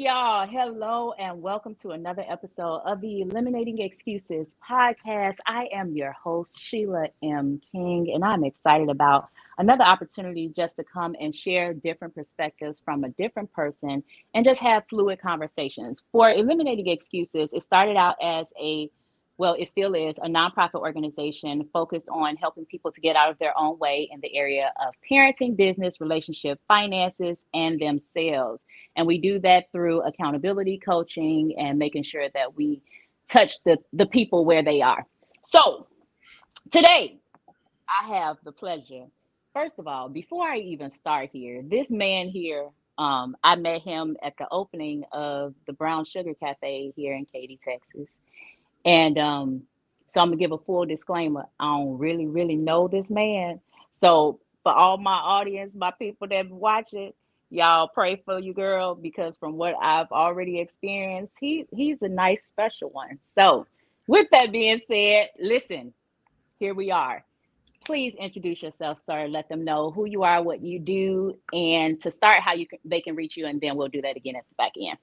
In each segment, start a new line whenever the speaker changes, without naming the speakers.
y'all. Hello, and welcome to another episode of the Eliminating Excuses podcast. I am your host, Sheila M. King, and I'm excited about another opportunity just to come and share different perspectives from a different person and just have fluid conversations. For Eliminating Excuses, it started out as a well, it still is a nonprofit organization focused on helping people to get out of their own way in the area of parenting, business, relationship, finances, and themselves. And we do that through accountability coaching and making sure that we touch the, the people where they are. So today, I have the pleasure. First of all, before I even start here, this man here, um, I met him at the opening of the Brown Sugar Cafe here in Katy, Texas. And um, so I'm gonna give a full disclaimer. I don't really, really know this man. So for all my audience, my people that watch it, y'all pray for you, girl, because from what I've already experienced, he he's a nice special one. So with that being said, listen, here we are. Please introduce yourself, sir. Let them know who you are, what you do, and to start how you can they can reach you, and then we'll do that again at the back end.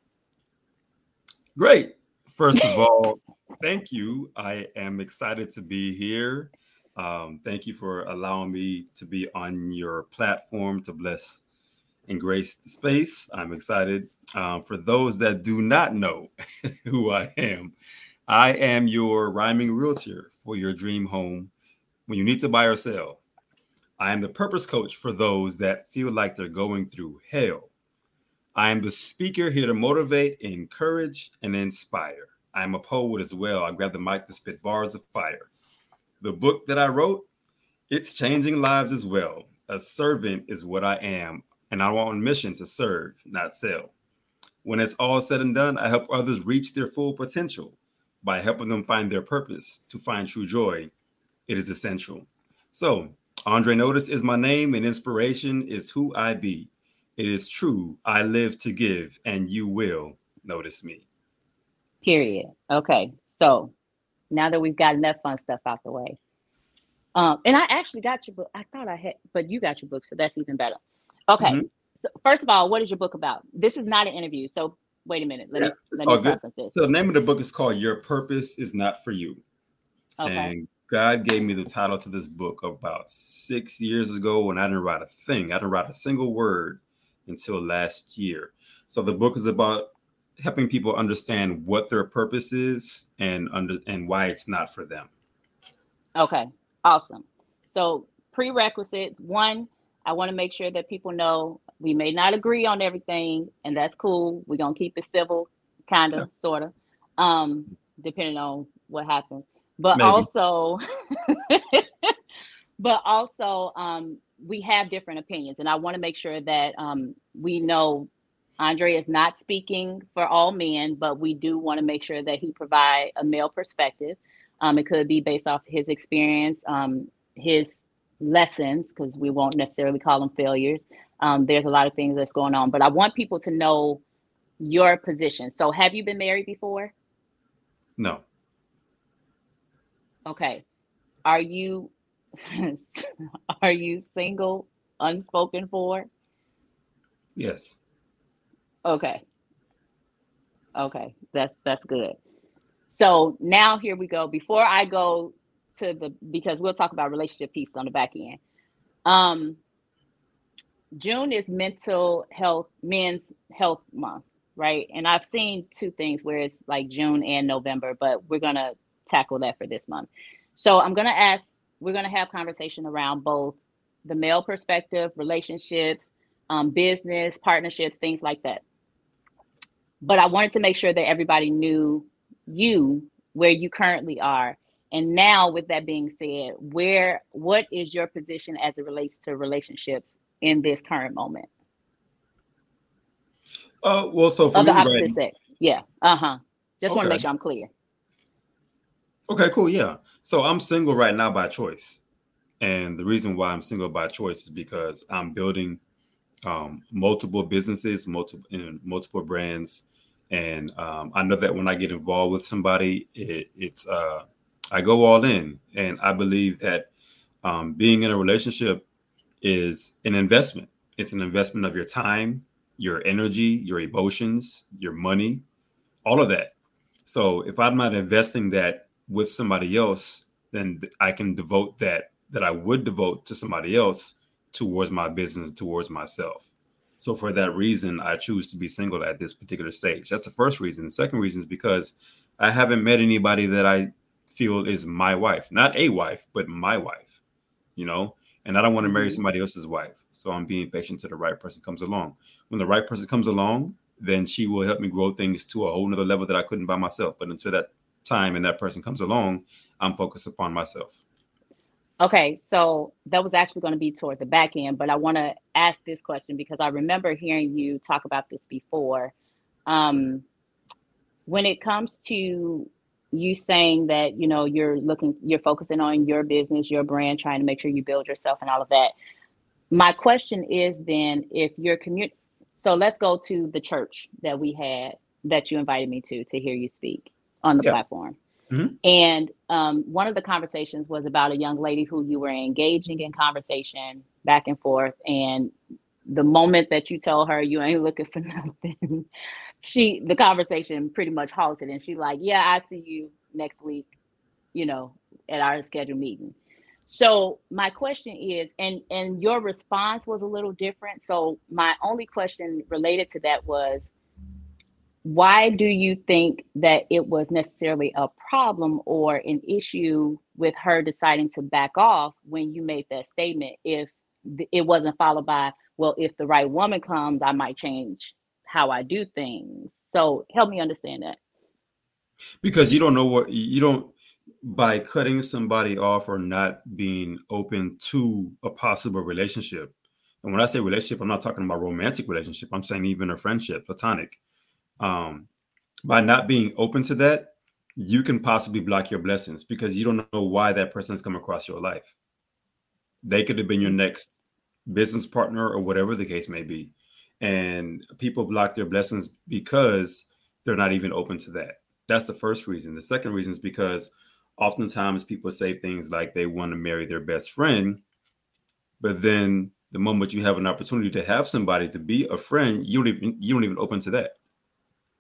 Great. First of all, thank you. I am excited to be here. Um, thank you for allowing me to be on your platform to bless and grace the space. I'm excited. Um, for those that do not know who I am, I am your rhyming realtor for your dream home when you need to buy or sell. I am the purpose coach for those that feel like they're going through hell. I am the speaker here to motivate, encourage, and inspire. I am a poet as well. I grab the mic to spit bars of fire. The book that I wrote, it's changing lives as well. A servant is what I am, and I'm on mission to serve, not sell. When it's all said and done, I help others reach their full potential by helping them find their purpose. To find true joy, it is essential. So, Andre Notice is my name, and inspiration is who I be. It is true. I live to give, and you will notice me.
Period. Okay. So now that we've gotten that fun stuff out the way. Um, and I actually got your book. I thought I had, but you got your book, so that's even better. Okay. Mm-hmm. So first of all, what is your book about? This is not an interview. So wait a minute. Let yeah, me let me
preface this. So the name of the book is called Your Purpose is Not for You. Okay. And God gave me the title to this book about six years ago when I didn't write a thing. I didn't write a single word until last year. So the book is about helping people understand what their purpose is and under and why it's not for them.
Okay, awesome. So prerequisite one, I want to make sure that people know we may not agree on everything, and that's cool. We're gonna keep it civil, kind of, yeah. sort of, um, depending on what happens. But Maybe. also, but also, um, we have different opinions, and I want to make sure that um, we know Andre is not speaking for all men, but we do want to make sure that he provide a male perspective. Um, it could be based off his experience, um, his lessons, because we won't necessarily call them failures. Um, there's a lot of things that's going on, but I want people to know your position. So, have you been married before?
No.
Okay. Are you are you single, unspoken for?
Yes.
Okay. Okay, that's that's good. So now here we go. Before I go to the because we'll talk about relationship piece on the back end. Um June is mental health men's health month, right? And I've seen two things where it's like June and November, but we're to tackle that for this month. So I'm to ask we're to have conversation around both the male perspective, relationships, um, business, partnerships, things like that but I wanted to make sure that everybody knew you where you currently are. And now with that being said, where what is your position as it relates to relationships in this current moment?
Uh well so for
of
me,
the opposite right, sex. Yeah. Uh-huh. Just okay. want to make sure I'm clear.
Okay, cool. Yeah. So I'm single right now by choice. And the reason why I'm single by choice is because I'm building um, multiple businesses, multiple multiple brands, and um, I know that when I get involved with somebody, it, it's uh, I go all in, and I believe that um, being in a relationship is an investment. It's an investment of your time, your energy, your emotions, your money, all of that. So if I'm not investing that with somebody else, then I can devote that that I would devote to somebody else towards my business, towards myself. So for that reason, I choose to be single at this particular stage. That's the first reason. The second reason is because I haven't met anybody that I feel is my wife, not a wife, but my wife, you know, and I don't want to marry mm-hmm. somebody else's wife. So I'm being patient till the right person comes along. When the right person comes along, then she will help me grow things to a whole nother level that I couldn't by myself. But until that time and that person comes along, I'm focused upon myself.
Okay, so that was actually going to be toward the back end, but I want to ask this question because I remember hearing you talk about this before. Um, when it comes to you saying that you know you're looking, you're focusing on your business, your brand, trying to make sure you build yourself and all of that. My question is then, if you're community, so let's go to the church that we had that you invited me to to hear you speak on the yeah. platform. Mm-hmm. And um, one of the conversations was about a young lady who you were engaging in conversation back and forth. And the moment that you told her you ain't looking for nothing, she the conversation pretty much halted. And she's like, "Yeah, I see you next week, you know, at our scheduled meeting." So my question is, and and your response was a little different. So my only question related to that was, why do you think that it was necessarily a problem or an issue with her deciding to back off when you made that statement if it wasn't followed by well if the right woman comes i might change how i do things so help me understand that
because you don't know what you don't by cutting somebody off or not being open to a possible relationship and when i say relationship i'm not talking about romantic relationship i'm saying even a friendship platonic um, by not being open to that, you can possibly block your blessings because you don't know why that person has come across your life. They could have been your next business partner or whatever the case may be. And people block their blessings because they're not even open to that. That's the first reason. The second reason is because oftentimes people say things like they want to marry their best friend, but then the moment you have an opportunity to have somebody to be a friend, you don't even you don't even open to that.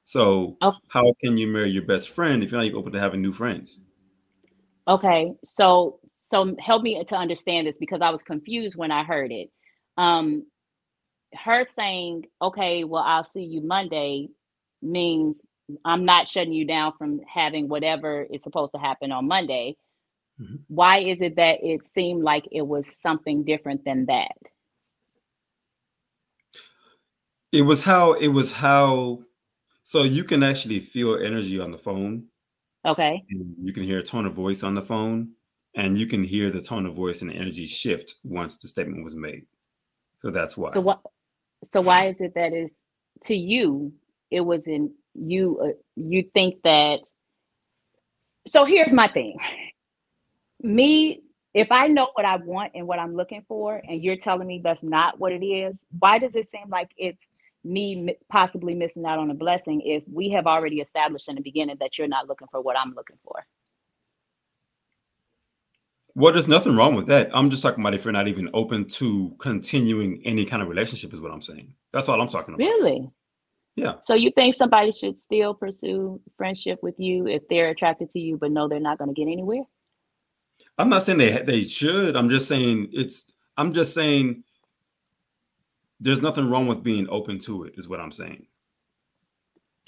So okay. how can you marry your best friend if you're not even open to having new friends?
Okay, so so help me to understand this because I was confused when I heard it. Um, her saying, "Okay, well, I'll see you Monday," means I'm not shutting you down from having whatever is supposed to happen on Monday. Mm-hmm. Why is it that it seemed like it was something different than that?
It was how it was how so you can actually feel energy on the phone.
Okay.
You can hear a tone of voice on the phone, and you can hear the tone of voice and energy shift once the statement was made. So that's why.
So what? So why is it that is to you? It was in you. Uh, you think that. So here's my thing. Me, if I know what I want and what I'm looking for, and you're telling me that's not what it is, why does it seem like it's me possibly missing out on a blessing if we have already established in the beginning that you're not looking for what I'm looking for.
Well, there's nothing wrong with that. I'm just talking about if you're not even open to continuing any kind of relationship, is what I'm saying. That's all I'm talking about.
Really?
Yeah.
So you think somebody should still pursue friendship with you if they're attracted to you, but know they're not going to get anywhere?
I'm not saying they they should. I'm just saying it's. I'm just saying there's nothing wrong with being open to it is what i'm saying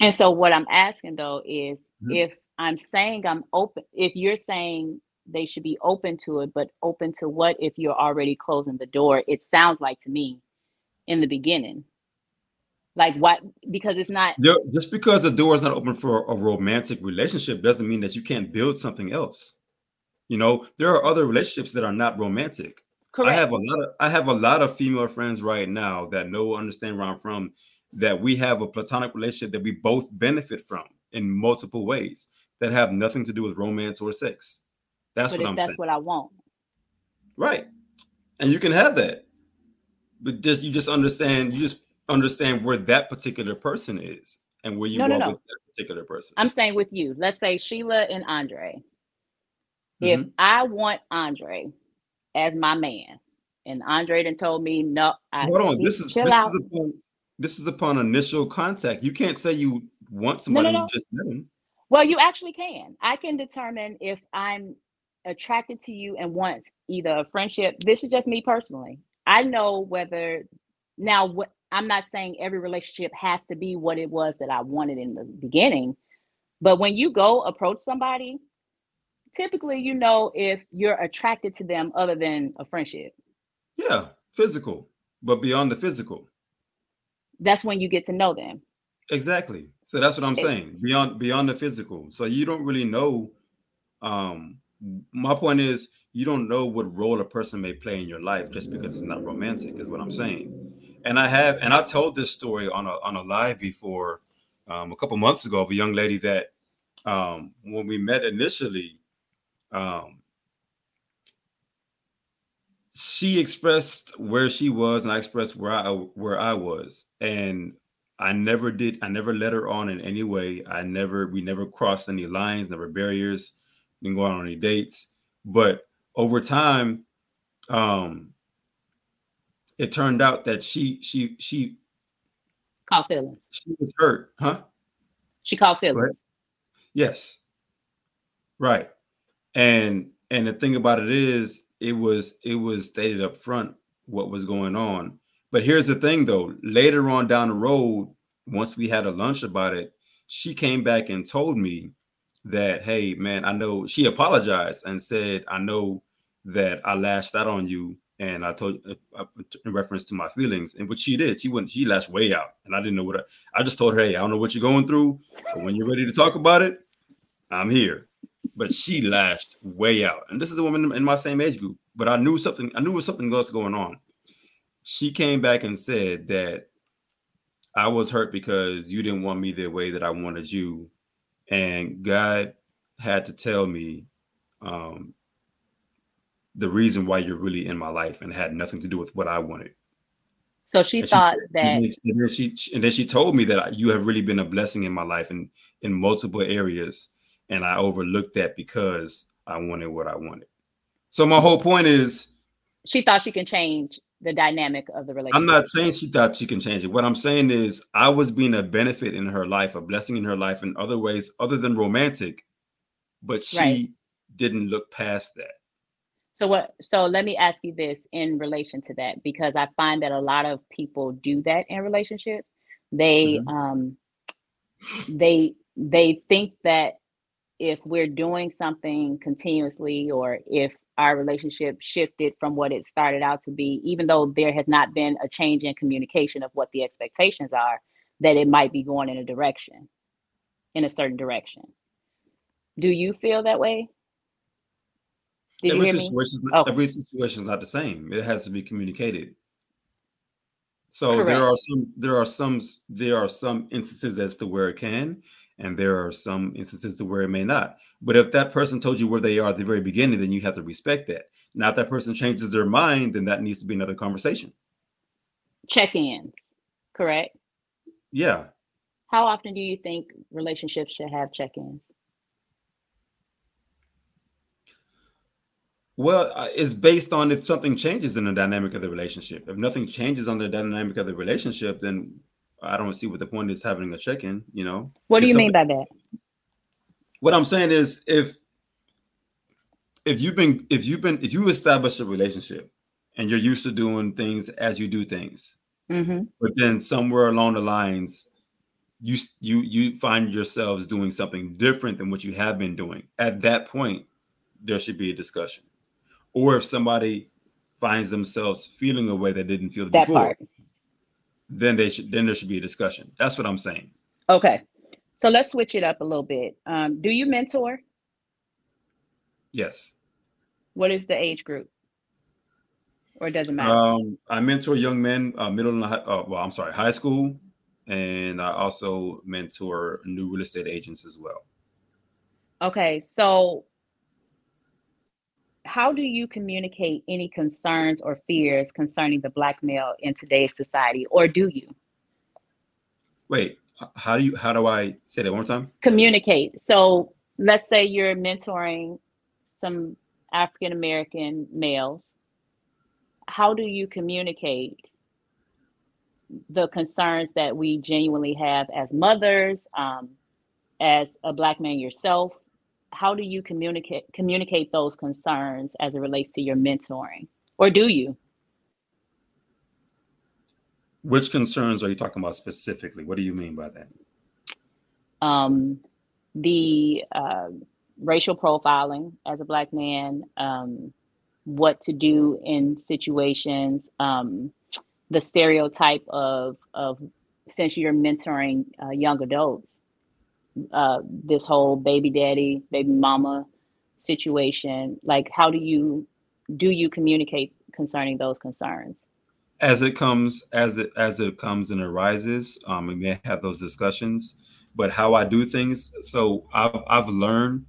and so what i'm asking though is mm-hmm. if i'm saying i'm open if you're saying they should be open to it but open to what if you're already closing the door it sounds like to me in the beginning like what because it's not
just because the door is not open for a romantic relationship doesn't mean that you can't build something else you know there are other relationships that are not romantic Correct. I have a lot of I have a lot of female friends right now that know understand where I'm from that we have a platonic relationship that we both benefit from in multiple ways that have nothing to do with romance or sex. That's but what I'm saying.
that's
saying.
what I want.
Right. And you can have that. But just you just understand you just understand where that particular person is and where you no, no, no. with that particular person.
I'm saying with you. Let's say Sheila and Andre. Mm-hmm. If I want Andre as my man. And Andre then told me, no,
I hold on. This is this out. is point. this is upon initial contact. You can't say you want somebody no, no, no. you just met them.
Well, you actually can. I can determine if I'm attracted to you and wants either a friendship. This is just me personally. I know whether now what I'm not saying every relationship has to be what it was that I wanted in the beginning, but when you go approach somebody, typically you know if you're attracted to them other than a friendship.
Yeah, physical, but beyond the physical.
That's when you get to know them.
Exactly. So that's what I'm saying. Beyond beyond the physical. So you don't really know um my point is you don't know what role a person may play in your life just because it's not romantic is what i'm saying. And i have and i told this story on a on a live before um, a couple months ago of a young lady that um, when we met initially um, she expressed where she was and i expressed where i where i was. And i never did i never let her on in any way. I never we never crossed any lines never barriers didn't go out on any dates. But over time, um, it turned out that she she she
caught feelings.
She was hurt, huh?
She caught feelings.
Yes. Right. And and the thing about it is it was it was stated up front what was going on. But here's the thing though, later on down the road, once we had a lunch about it, she came back and told me that hey man i know she apologized and said i know that i lashed out on you and i told uh, uh, in reference to my feelings. And what she did. She went she lashed way out and i didn't know what I, I just told her hey i don't know what you're going through but when you're ready to talk about it i'm here. But she lashed way out. And this is a woman in my same age group but i knew something i knew there was something else going on. She came back and said that i was hurt because you didn't want me the way that i wanted you and God had to tell me um, the reason why you're really in my life, and had nothing to do with what I wanted.
So she
and
thought
she,
that,
and then she and then she told me that you have really been a blessing in my life and in multiple areas, and I overlooked that because I wanted what I wanted. So my whole point is,
she thought she can change the dynamic of the relationship.
I'm not saying she thought she can change it. What I'm saying is I was being a benefit in her life, a blessing in her life in other ways other than romantic, but she right. didn't look past that.
So what so let me ask you this in relation to that because I find that a lot of people do that in relationships. They mm-hmm. um they they think that if we're doing something continuously or if our relationship shifted from what it started out to be, even though there has not been a change in communication of what the expectations are, that it might be going in a direction, in a certain direction. Do you feel that way?
Did every situation, oh. every situation is not the same. It has to be communicated. So Correct. there are some, there are some, there are some instances as to where it can, and there are some instances to where it may not. But if that person told you where they are at the very beginning, then you have to respect that. Now, if that person changes their mind, then that needs to be another conversation.
Check-ins, correct?
Yeah.
How often do you think relationships should have check-ins?
Well, uh, it's based on if something changes in the dynamic of the relationship. If nothing changes on the dynamic of the relationship, then I don't see what the point is having a check-in, you know.
What do you mean by that?
What I'm saying is if if you've been if you've been if you establish a relationship and you're used to doing things as you do things, mm-hmm. but then somewhere along the lines you you you find yourselves doing something different than what you have been doing. At that point, there should be a discussion. Or if somebody finds themselves feeling a way that didn't feel that before, part then they should then there should be a discussion. That's what I'm saying.
Okay. So let's switch it up a little bit. Um, do you mentor?
Yes.
What is the age group? Or it doesn't matter?
Um, I mentor young men, uh, middle and high, uh, well, I'm sorry, high school, and I also mentor new real estate agents as well.
Okay, so how do you communicate any concerns or fears concerning the black male in today's society, or do you?
Wait, how do you how do I say that one more time?
Communicate. So let's say you're mentoring some African American males. How do you communicate the concerns that we genuinely have as mothers, um, as a black man yourself. How do you communicate communicate those concerns as it relates to your mentoring, or do you?
Which concerns are you talking about specifically? What do you mean by that?
Um, the uh, racial profiling as a black man, um, what to do in situations, um, the stereotype of of since you're mentoring uh, young adults, uh, this whole baby daddy, baby mama situation. Like, how do you do you communicate concerning those concerns?
As it comes, as it as it comes and arises, um, we may have those discussions. But how I do things, so I've I've learned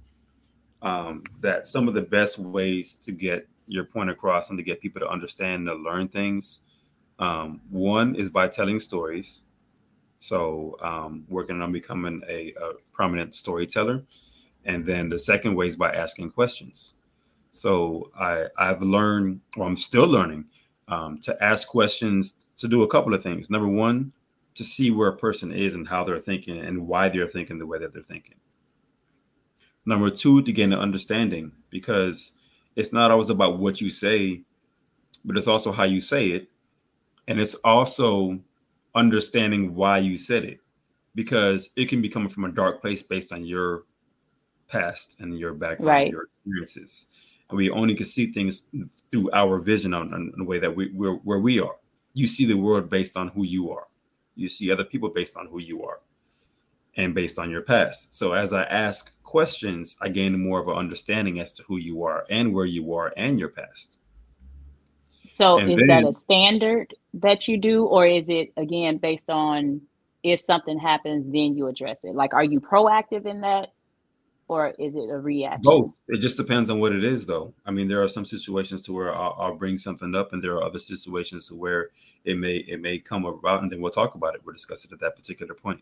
um, that some of the best ways to get your point across and to get people to understand and to learn things. Um, one is by telling stories. So um, working on becoming a, a, prominent storyteller. And then the second way is by asking questions. So I, I've learned, or I'm still learning, um, to ask questions to do a couple of things. Number one, to see where a person is and how they're thinking and why they're thinking the way that they're thinking. Number two, to gain an understanding, because it's not always about what you say, but it's also how you say it. And it's also understanding why you said it, because it can be coming from a dark place based on your past and your background, right. your experiences. And we only can see things through our vision on, on the way that we, we're where we are. You see the world based on who you are. You see other people based on who you are and based on your past. So as I ask questions, I gain more of an understanding as to who you are and where you are and your past.
So and is then, that a standard that you do, or is it again based on if something happens, then you address it? Like, are you proactive in that, or is it a reaction?
Both. It just depends on what it is, though. I mean, there are some situations to where I'll, I'll bring something up, and there are other situations to where it may it may come about, and then we'll talk about it. We'll discuss it at that particular point.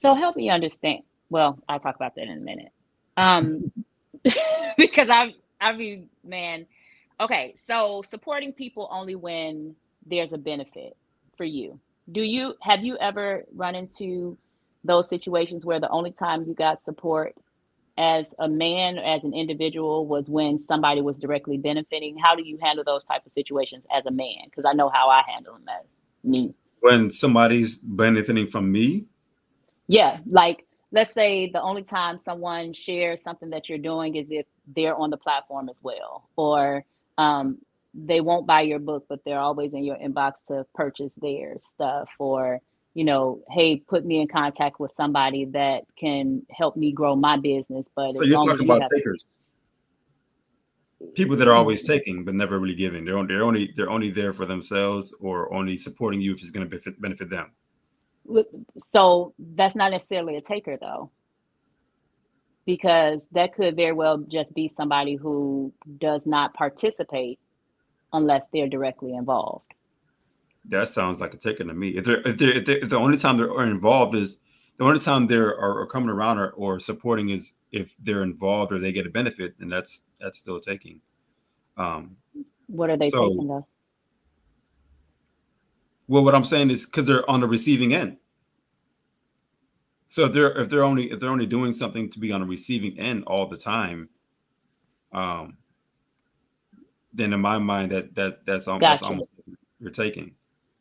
So help me understand. Well, I'll talk about that in a minute. Um, because I, I mean, man, okay. So supporting people only when there's a benefit for you. Do you have you ever run into those situations where the only time you got support as a man as an individual was when somebody was directly benefiting how do you handle those type of situations as a man because i know how i handle them as me
when somebody's benefiting from me
yeah, like let's say the only time someone shares something that you're doing is if they're on the platform as well, or um, they won't buy your book, but they're always in your inbox to purchase their stuff, or you know, hey, put me in contact with somebody that can help me grow my business. But
so you're talking about takers, people that are always taking but never really giving. They're only, they're only they're only there for themselves or only supporting you if it's going to benefit, benefit them
so that's not necessarily a taker though because that could very well just be somebody who does not participate unless they're directly involved.
That sounds like a taker to me. If they're if, they're, if, they're, if the only time they're involved is the only time they're are, coming around or, or supporting is if they're involved or they get a benefit then that's that's still taking. Um
what are they so, taking though?
Well, what I'm saying is because they're on the receiving end. So if they're if they're only if they're only doing something to be on the receiving end all the time, um, then in my mind that that that's almost, gotcha. almost you're taking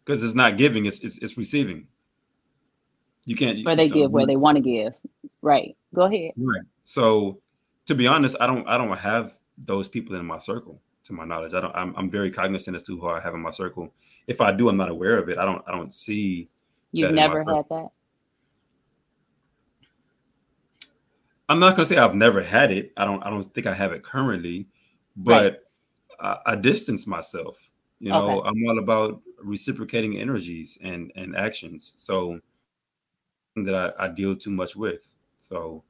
because it's not giving, it's, it's it's, receiving. You can't.
Where they so, give, where they want to give. Right. Go ahead.
Right. So, to be honest, I don't I don't have those people in my circle to my knowledge. I don't. I'm, I'm very cognizant as to who I have in my circle. If I do, I'm not aware of it. I don't. I don't see.
You've never had that.
I'm not gonna say I've never had it. I don't. I don't think I have it currently, but right. I, I, distance myself. You know, okay. I'm all about reciprocating energies and and actions. So that I, I deal too much with. So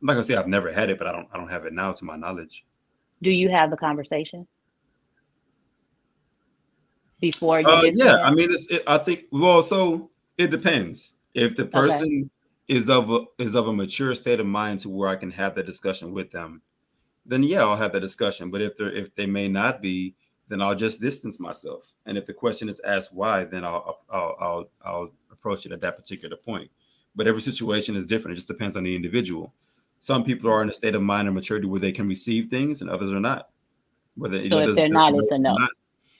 I'm not gonna say I've never had it, but I don't. I don't have it now, to my knowledge
do you have the conversation before you
uh, yeah i mean it's it, i think well so it depends if the person. Is of a, is of a mature state of mind to where i can have that discussion with them then yeah i'll have that discussion but if they're if they may not be then I'll just distance myself. And if the question is asked why, then I'll I'll I'll, I'll approach it at that particular point. But every situation is different. It just depends on the individual. Some people are in a state of mind and maturity where they can receive things, and others are not.
Whether so if they're not, it's a no. Not.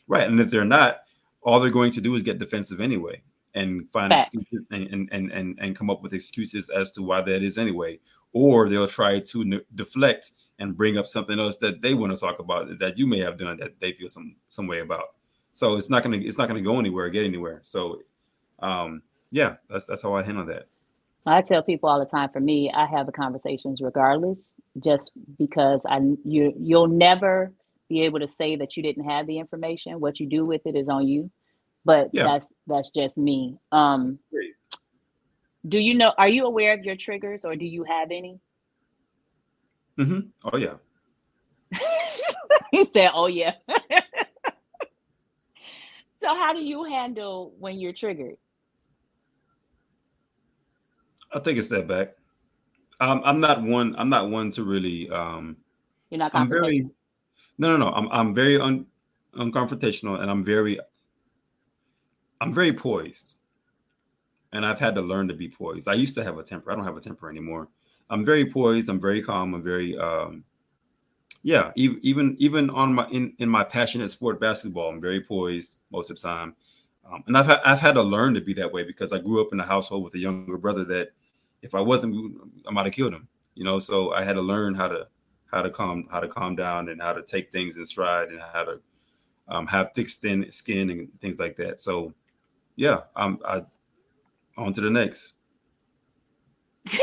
Right, and if they're not, all they're going to do is get defensive anyway and find excuses and, and and and come up with excuses as to why that is anyway. Or they'll try to ne- deflect and bring up something else that they want to talk about that you may have done that they feel some some way about. So it's not gonna it's not gonna go anywhere get anywhere. So um yeah that's that's how i handle that.
I tell people all the time for me i have the conversations regardless just because i you you'll never be able to say that you didn't have the information. What you do with it is on you but yeah. that's that's just me. Um, do you know? Are you aware of your triggers, or do you have any?
Mm-hmm. Oh yeah.
he said, "Oh yeah." so, how do you handle when you're triggered?
I'll take a step back. Um, I'm not one. I'm not one to really. Um,
You're not.
I'm very. No, no, no. I'm I'm very un, unconfrontational, and I'm very I'm very poised. And I've had to learn to be poised. I used to have a temper. I don't have a temper anymore. I'm very poised. I'm very calm. I'm very um yeah, even even on my in, in my passionate sport basketball, I'm very poised most of the time. Um, and I've had, I've had to learn to be that way because I grew up in a household with a younger brother that if I wasn't, I might have killed him. You know, so I had to learn how to how to calm how to calm down and how to take things in stride and how to um, have thick skin skin and things like that. So yeah, I'm I on to the next.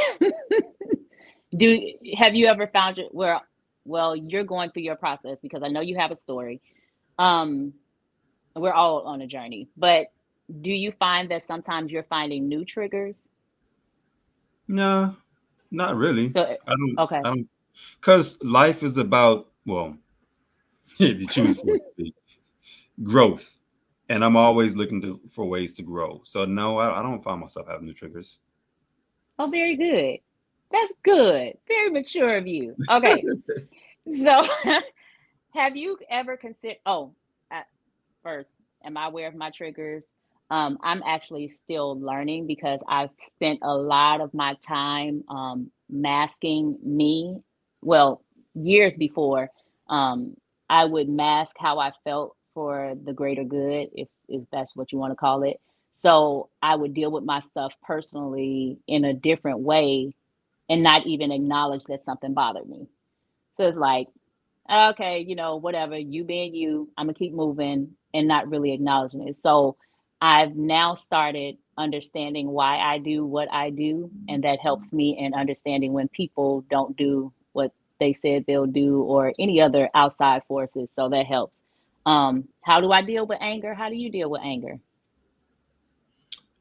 Do have you ever found it where well you're going through your process because I know you have a story. Um we're all on a journey, but do you find that sometimes you're finding new triggers?
No, not really.
So I don't okay. I don't
because life is about well, if you choose for it, growth and I'm always looking to, for ways to grow. So no, I, I don't find myself having the triggers.
Oh, very good. That's good. Very mature of you. Okay. so, have you ever considered? Oh, at first, am I aware of my triggers? Um, I'm actually still learning because I've spent a lot of my time um, masking me. Well, years before, um, I would mask how I felt for the greater good, if if that's what you want to call it. So I would deal with my stuff personally in a different way and not even acknowledge that something bothered me. So it's like, okay, you know, whatever, you being you, I'm gonna keep moving and not really acknowledging it. So I've now started understanding why I do what I do, and that helps me in understanding when people don't do what they said they'll do or any other outside forces. So that helps. Um, how do I deal with anger? How do you deal with anger?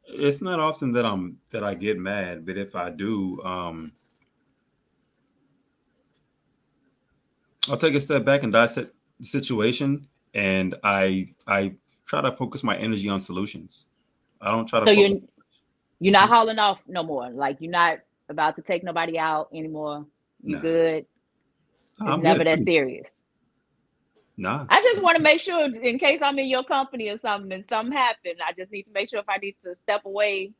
It's not often that I'm that I get mad, but if I do, um, I'll take a step back and dissect the situation, and I I try to focus my energy on solutions. I don't try to.
So you're you're not hauling off no more. Like you're not about to take nobody out anymore. You nah. good? It's I'm never good. that serious.
Nah.
I just want to make sure in case I'm in your company or something and something happened, I just need to make sure if I need to step away.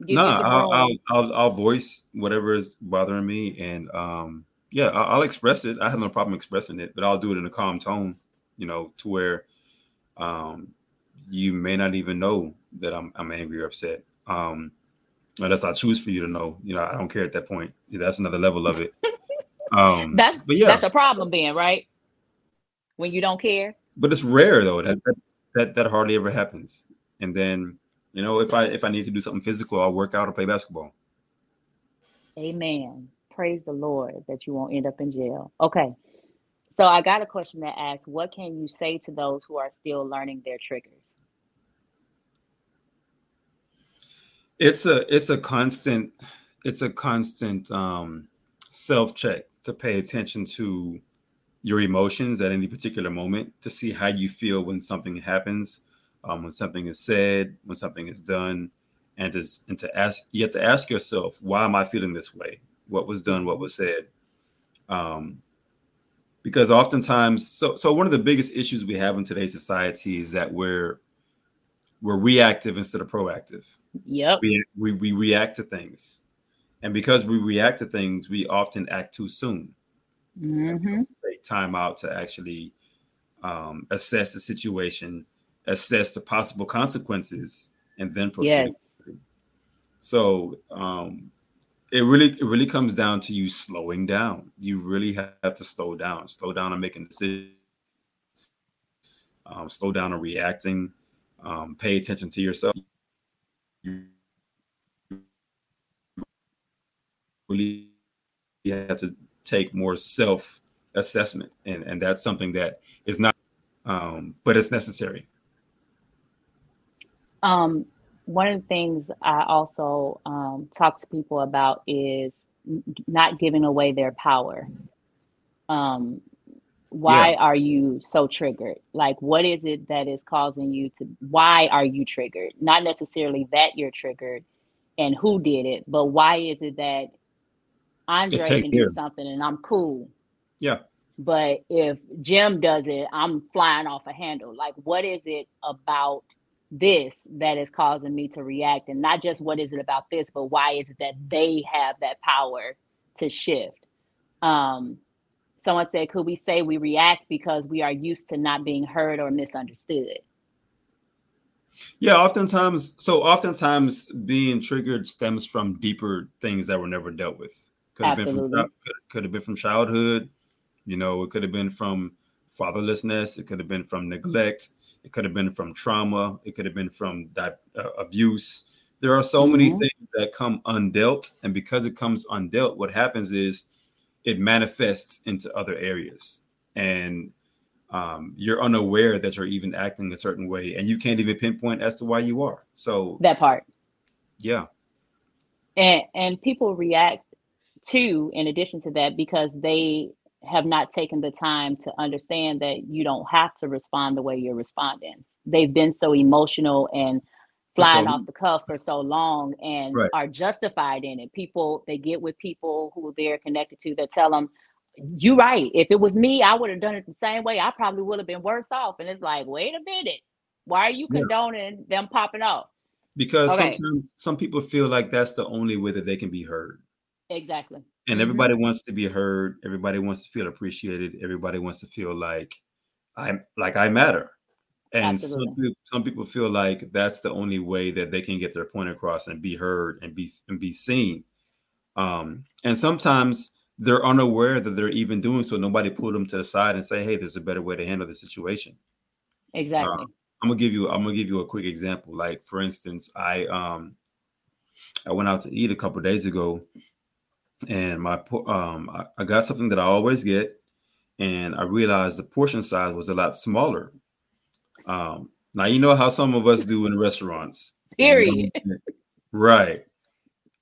No, nah, I'll, I'll, I'll, I'll voice whatever is bothering me, and um, yeah, I'll, I'll, express it. I have no problem expressing it, but I'll do it in a calm tone, you know, to where um, you may not even know that I'm I'm angry or upset. Um, unless I choose for you to know, you know, I don't care at that point. That's another level of it.
Um, that's but yeah, that's a problem, being right when you don't care.
But it's rare though. That that that, that hardly ever happens. And then, you know, if I if I need to do something physical, I'll work out or play basketball.
Amen. Praise the Lord that you won't end up in jail. Okay. So I got a question that asks, what can you say to those who are still learning their triggers?
It's a it's a constant it's a constant um self-check to pay attention to your emotions at any particular moment to see how you feel when something happens, um, when something is said, when something is done, and to, and to ask you have to ask yourself, why am I feeling this way? What was done? What was said? Um, because oftentimes so so one of the biggest issues we have in today's society is that we're we're reactive instead of proactive
Yep.
we, we we react to things and because we react to things we often act too soon
hmm
take time out to actually um, assess the situation assess the possible consequences and then proceed
Yes.
so um, it really it really comes down to you slowing down. You really have to slow down, slow down on making decisions, um, slow down on reacting, um, pay attention to yourself. You really have to take more self assessment, and and that's something that is not, um, but it's necessary.
Um, one of the things I also um, talk to people about is not giving away their power. Um, why
Yeah.
are you so triggered? Like, what is it that is causing you to? Why are you triggered? Not necessarily that you're triggered and who did it, but why is it that Andre can do something and I'm cool,
Yeah.
but if Jim does it, I'm flying off a handle. Like, what is it about this that is causing me to react? And not just what is it about this, but why is it that they have that power to shift? Um, someone said, could we say we react because we are used to not being heard or misunderstood?
Yeah, oftentimes, so oftentimes being triggered stems from deeper things that were never dealt with. Could have been from
Absolutely.
could, could have been from childhood, you know, it could have been from fatherlessness, it could have been from neglect, it could have been from trauma, it could have been from that uh, abuse. There are so many
Mhm.
things that come undealt, and because it comes undealt, what happens is it manifests into other areas, and um, you're unaware that you're even acting a certain way, and you can't even pinpoint as to why you are. So,
That part.
yeah,
and and people react to in addition to that because they have not taken the time to understand that you don't have to respond the way you're responding. They've been so emotional and
For so
flying off the cuff for so long and
Right.
are justified in it. People they get with people who they're connected to that tell them "You're right. If it was me i would have done it the same way. I probably would have been worse off. And it's like wait a minute. Why are you
Yeah.
condoning them popping off?
Because
Okay.
sometimes some people feel like that's the only way that they can be heard.
exactly
and
Mhm.
everybody wants to be heard. Everybody wants to feel appreciated. Everybody wants to feel like i'm like i matter. And some people, some people feel like that's the only way that they can get their point across and be heard and be and be seen. Um and sometimes they're unaware that they're even doing so. Nobody pulled them to the side and say hey there's a better way to handle the situation.
Exactly.
I'm gonna give you i'm gonna give you a quick example. Like for instance i um i went out to eat a couple days ago and my um I, I got something that I always get, and I realized the portion size was a lot smaller. Um, now you know how some of us do in restaurants,
period
right?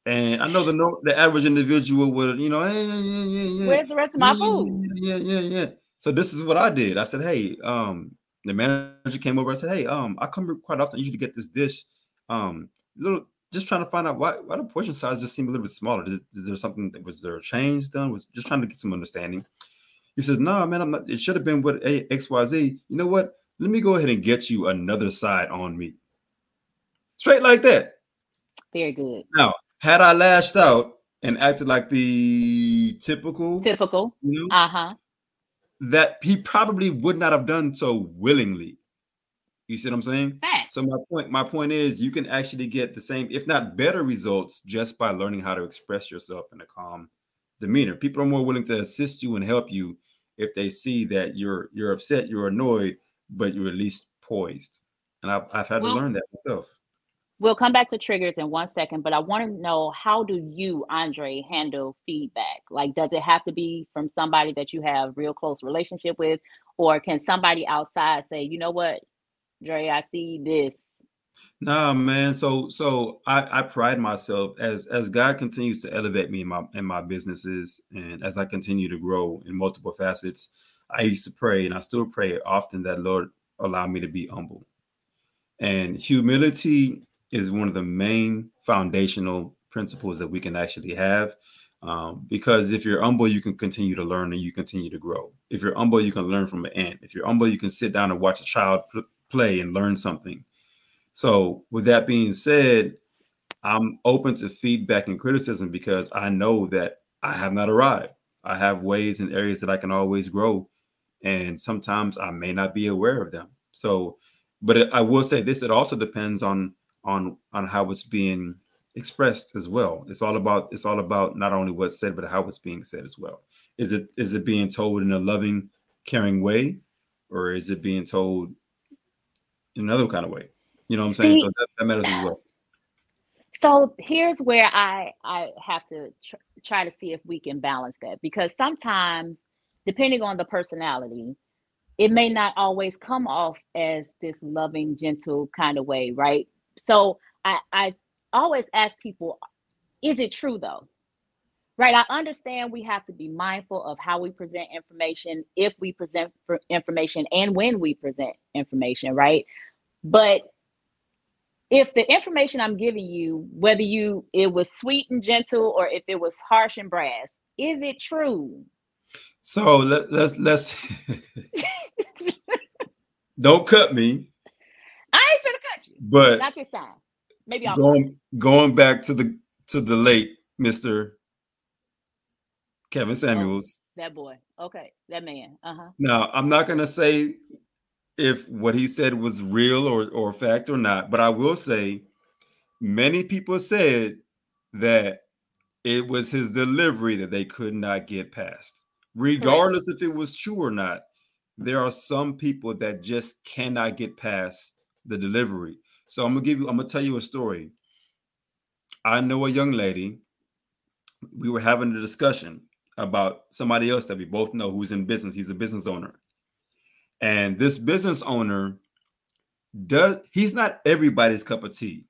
And I know the no, the average individual would, you know, hey, yeah, yeah, yeah, yeah,
Where's the rest of my food?
Yeah, yeah, yeah. So this is what I did. I said, hey, um, the manager came over. I said, hey, um, I come here quite often. I usually get this dish. Um, little just trying to find out why why the portion size just seemed a little bit smaller. Is, is there something that was there a change done? Was just trying to get some understanding. He says, no, man, I'm not. It should have been what A X Y Z. You know what? Let me go ahead and get you another side on me. Straight like that.
Very good.
Now, had I lashed out and acted like the typical,
Typical.
you know,
Uh huh.
that he probably would not have done so willingly. You see what I'm saying?
Fact.
So my point, my point is, you can actually get the same, if not better, results just by learning how to express yourself in a calm demeanor. People are more willing to assist you and help you if they see that you're you're upset, you're annoyed, but you're at least poised. And I've I've had
Well-
to learn that myself.
We'll come back to triggers in one second, but I want to know how do you, Andre, handle feedback? Like, does it have to be from somebody that you have real close relationship with, or can somebody outside say, you know what, Dre, I see this.
Nah, man. So so I, I pride myself as as God continues to elevate me in my in my businesses and as I continue to grow in multiple facets, I used to pray and I still pray often that Lord allow me to be humble. And humility is one of the main foundational principles that we can actually have. Um, because if you're humble, you can continue to learn and you continue to grow. If you're humble, you can learn from an ant. If you're humble, you can sit down and watch a child play and learn something. So, with that being said, I'm open to feedback and criticism because I know that I have not arrived. I have ways and areas that I can always grow, and sometimes I may not be aware of them. So, but I will say this: it also depends on on on how it's being expressed as well. It's all about it's all about not only what's said, but how it's being said as well. Is it is it being told in a loving, caring way, or is it being told in another kind of way? You know what I'm saying? So that, that matters as well.
So here's where I I have to tr- try to see if we can balance that because sometimes, depending on the personality, it may not always come off as this loving, gentle kind of way, right? So I I always ask people, is it true though? Right. I understand we have to be mindful of how we present information, if we present for information, and when we present information, right? But if the information I'm giving you, whether you it was sweet and gentle or if it was harsh and brass, is it true?
So let, let's let's don't cut me,
I ain't gonna cut you.
but
Not this time. Maybe I'll
going going back to the to the late Mr. Kevin Samuels.
that boy. Okay, that man. Uh-huh.
Now, I'm not going to say if what he said was real or, or fact or not, but I will say many people said that it was his delivery that they could not get past. Regardless if it was true or not, there are some people that just cannot get past the delivery. So I'm gonna give you, I'm gonna tell you a story. I know a young lady, we were having a discussion about somebody else that we both know who's in business. He's a business owner. And this business owner does he's not everybody's cup of tea.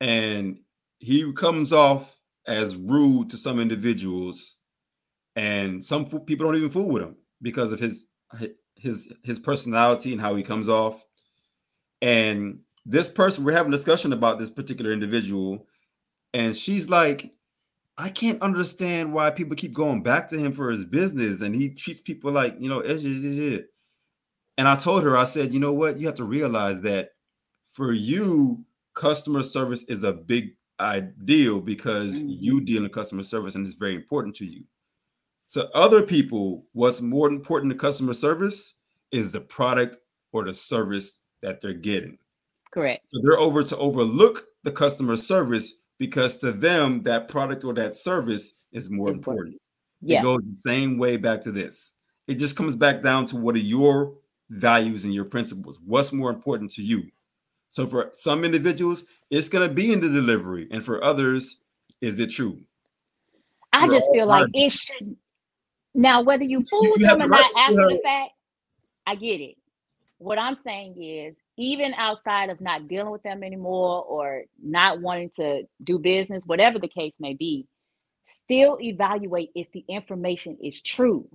And he comes off as rude to some individuals and some people don't even fool with him because of his his his personality and how he comes off. And this person, we're having a discussion about this particular individual, and she's like, I can't understand why people keep going back to him for his business, and he treats people like you know. eh, eh, eh, eh." And I told her, I said, you know what? You have to realize that for you, customer service is a big ideal because
Mhm.
you deal in customer service and it's very important to you. To other people, what's more important to customer service is the product or the service that they're getting.
Correct.
So they're over to overlook the customer service because to them, that product or that service is more
Important.
important.
Yeah.
It goes the same way back to this. It just comes back down to what are your values and your principles. What's more important to you? So for some individuals, it's going to be in the delivery, and for others, is it true?
I
We're
just feel like it should now whether you fool them or not after the fact, I get it. What I'm saying is even outside of not dealing with them anymore or not wanting to do business, whatever the case may be, still evaluate if the information is true.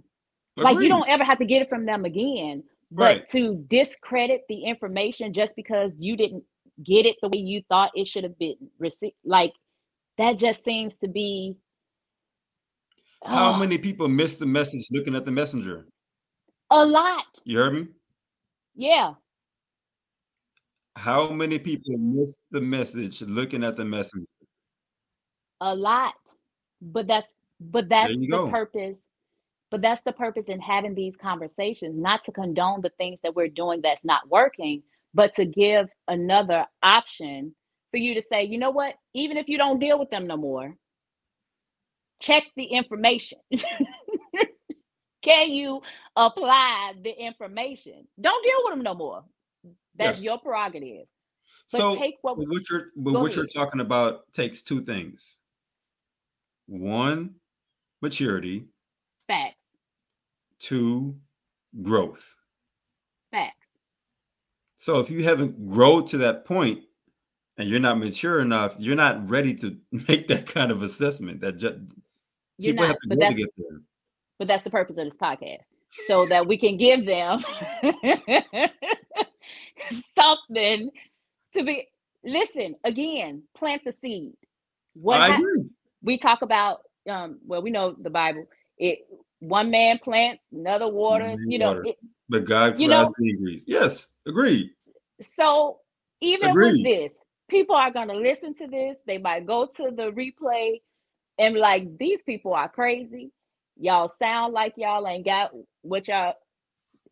Like you don't ever have to get it from them again, but
Right.
to discredit the information just because you didn't get it the way you thought it should have been received, like that just seems to be
How
oh,
many people miss the message looking at the messenger?
a lot.
You heard me?
Yeah.
How many people miss the message looking at the messenger?
a lot but that's but that's the
go.
purpose but that's the purpose in having these conversations not to condone the things that we're doing that's not working but to give another option for you to say you know what even if you don't deal with them no more check the information can you apply the information don't deal with them no more that's your prerogative but
So
take what
But what you're but what you're talking about takes two things. One, maturity.
facts
Two, growth.
facts
So if you haven't grown to that point and you're not mature enough, you're not ready to make that kind of assessment. That just
you're
people
not
have to
but
grow to get there.
but that's the purpose of this podcast so that we can give them something to be listen again plant the seed what
I agree.
we talk about um, well, we know the Bible. It one man plants, another water. You know, it,
but God
you know-
the increase. Yes, agreed.
so even
Agreed.
with this, people are going to listen to this. They might go to the replay and like, these people are crazy. Y'all sound like y'all ain't got what y'all.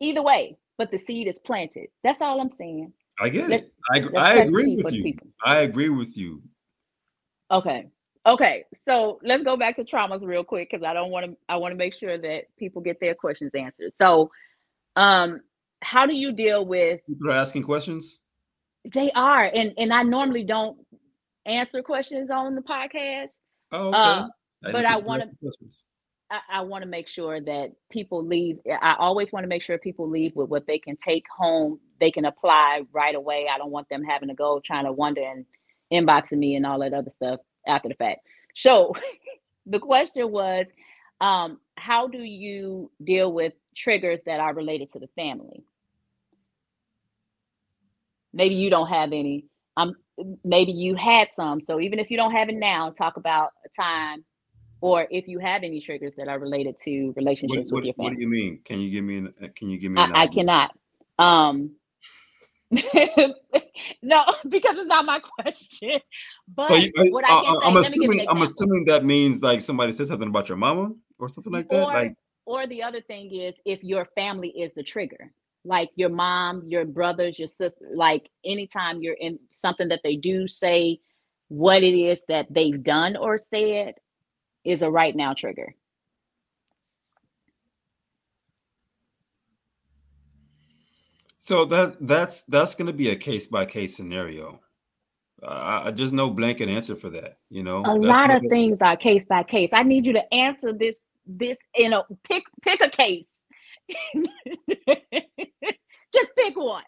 Either way, but the seed is planted. That's all I'm saying.
I get
Let's-
it. I, I agree with you. I agree with you.
Okay. Okay. So let's go back to traumas real quick because I don't want to I want to make sure that people get their questions answered. So um how do you deal with
People are asking questions.
they are and and I normally don't answer questions on the podcast.
Oh, okay.
Uh,
didn't
but I
asking questions.
I, I want to make sure that people leave. I always want to make sure people leave with what they can take home, they can apply right away. I don't want them having to go trying to wonder and inboxing me and all that other stuff after the fact. So the question was, um, how do you deal with triggers that are related to the family? Maybe you don't have any. Um, maybe you had some. So even if you don't have it now, talk about a time or if you have any triggers that are related to relationships
what,
with your family.
what do you mean? Can you give me an? uh, Can you give me? An
I, I cannot. Um no, because it's not my question. But
So you,
what
I,
say,
am
let me give
assuming I'm assuming that means like somebody said something about your mama or something like that.
or,
Like
or the other thing is if your family is the trigger, like your mom, your brothers, your sister, like anytime you're in something that they do say, what it is that they've done or said is a right now trigger.
so that that's that's going to be a case by case scenario. Uh, I, there's no blanket answer for that. You know,
A lot of things are case by case. I need you to answer this this in a pick pick a case. Just pick one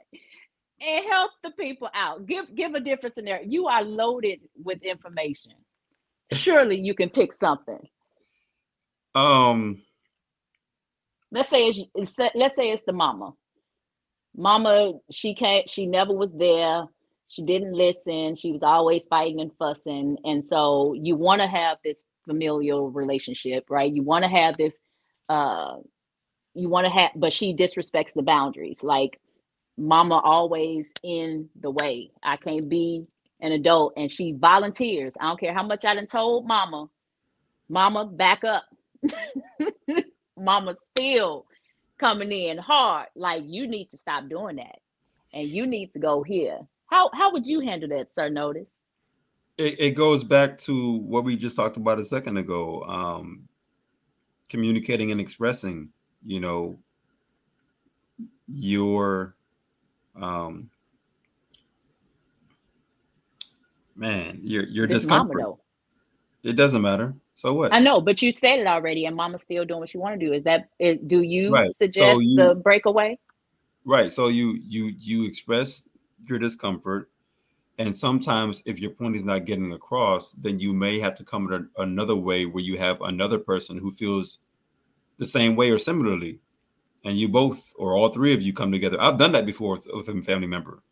and help the people out. Give give a different scenario. You are loaded with information. Surely you can pick something.
Um.
Let's say it's, let's say it's the mama. Mama, she can't. She never was there. She didn't listen. She was always fighting and fussing. And so you want to have this familial relationship, right? You want to have this. Uh, you want to have, but she disrespects the boundaries. Like mama always in the way. I can't be an adult, and she volunteers. I don't care how much I done told mama. Mama, back up. mama still coming in hard. Like you need to stop doing that, and you need to go here. How how would you handle that, sir? Notice.
it, it goes back to what we just talked about a second ago um communicating and expressing you know your um man your your
mama
discomfort
though.
it doesn't matter so what
I know, but you said it already, and mama's still doing what you want to do. Is that is, do you
Right. So
suggest
you-
the breakaway?
right so you you you express your discomfort and sometimes if your point is not getting across then you may have to come at another way where you have another person who feels the same way or similarly and you both or all three of you come together i've done that before with, with a family member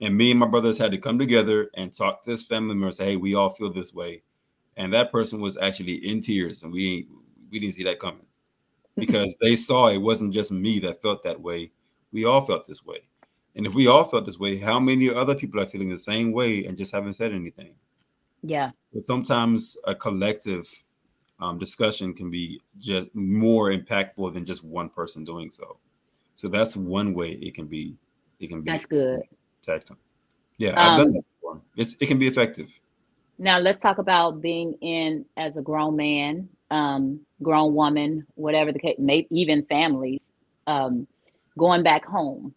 and me and my brothers had to come together and talk to this family member and say hey we all feel this way. And that person was actually in tears and we we didn't see that coming. Because they saw it wasn't just me that felt that way. We all felt this way. And if we all felt this way how many other people are feeling the same way and just haven't said anything?
Yeah,
but sometimes a collective um, discussion can be just more impactful than just one person doing so. So that's one way it can be it can be
that's good.
Tactile yeah i've done
Um,
that before it's it can be effective
Now let's talk about being in as a grown man, um, grown woman, whatever the case, maybe even families, um, going back home.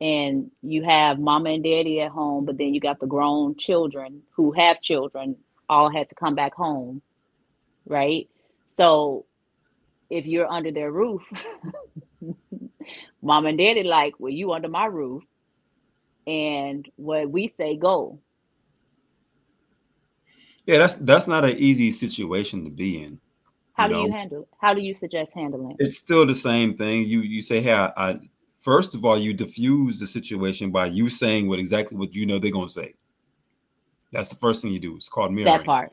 And you have mama and daddy at home, but then you got the grown children who have children, all had to come back home, right? So if you're under their roof, mom and daddy like, well, you under my roof. And what we say, go.
yeah that's that's not an easy situation to be in
How do you handle it? How do you suggest handling
it's still the same thing. You you say, hey, I, I first of all, you diffuse the situation by you saying what exactly what you know they're gonna say. That's the first thing you do. It's called mirroring.
That part.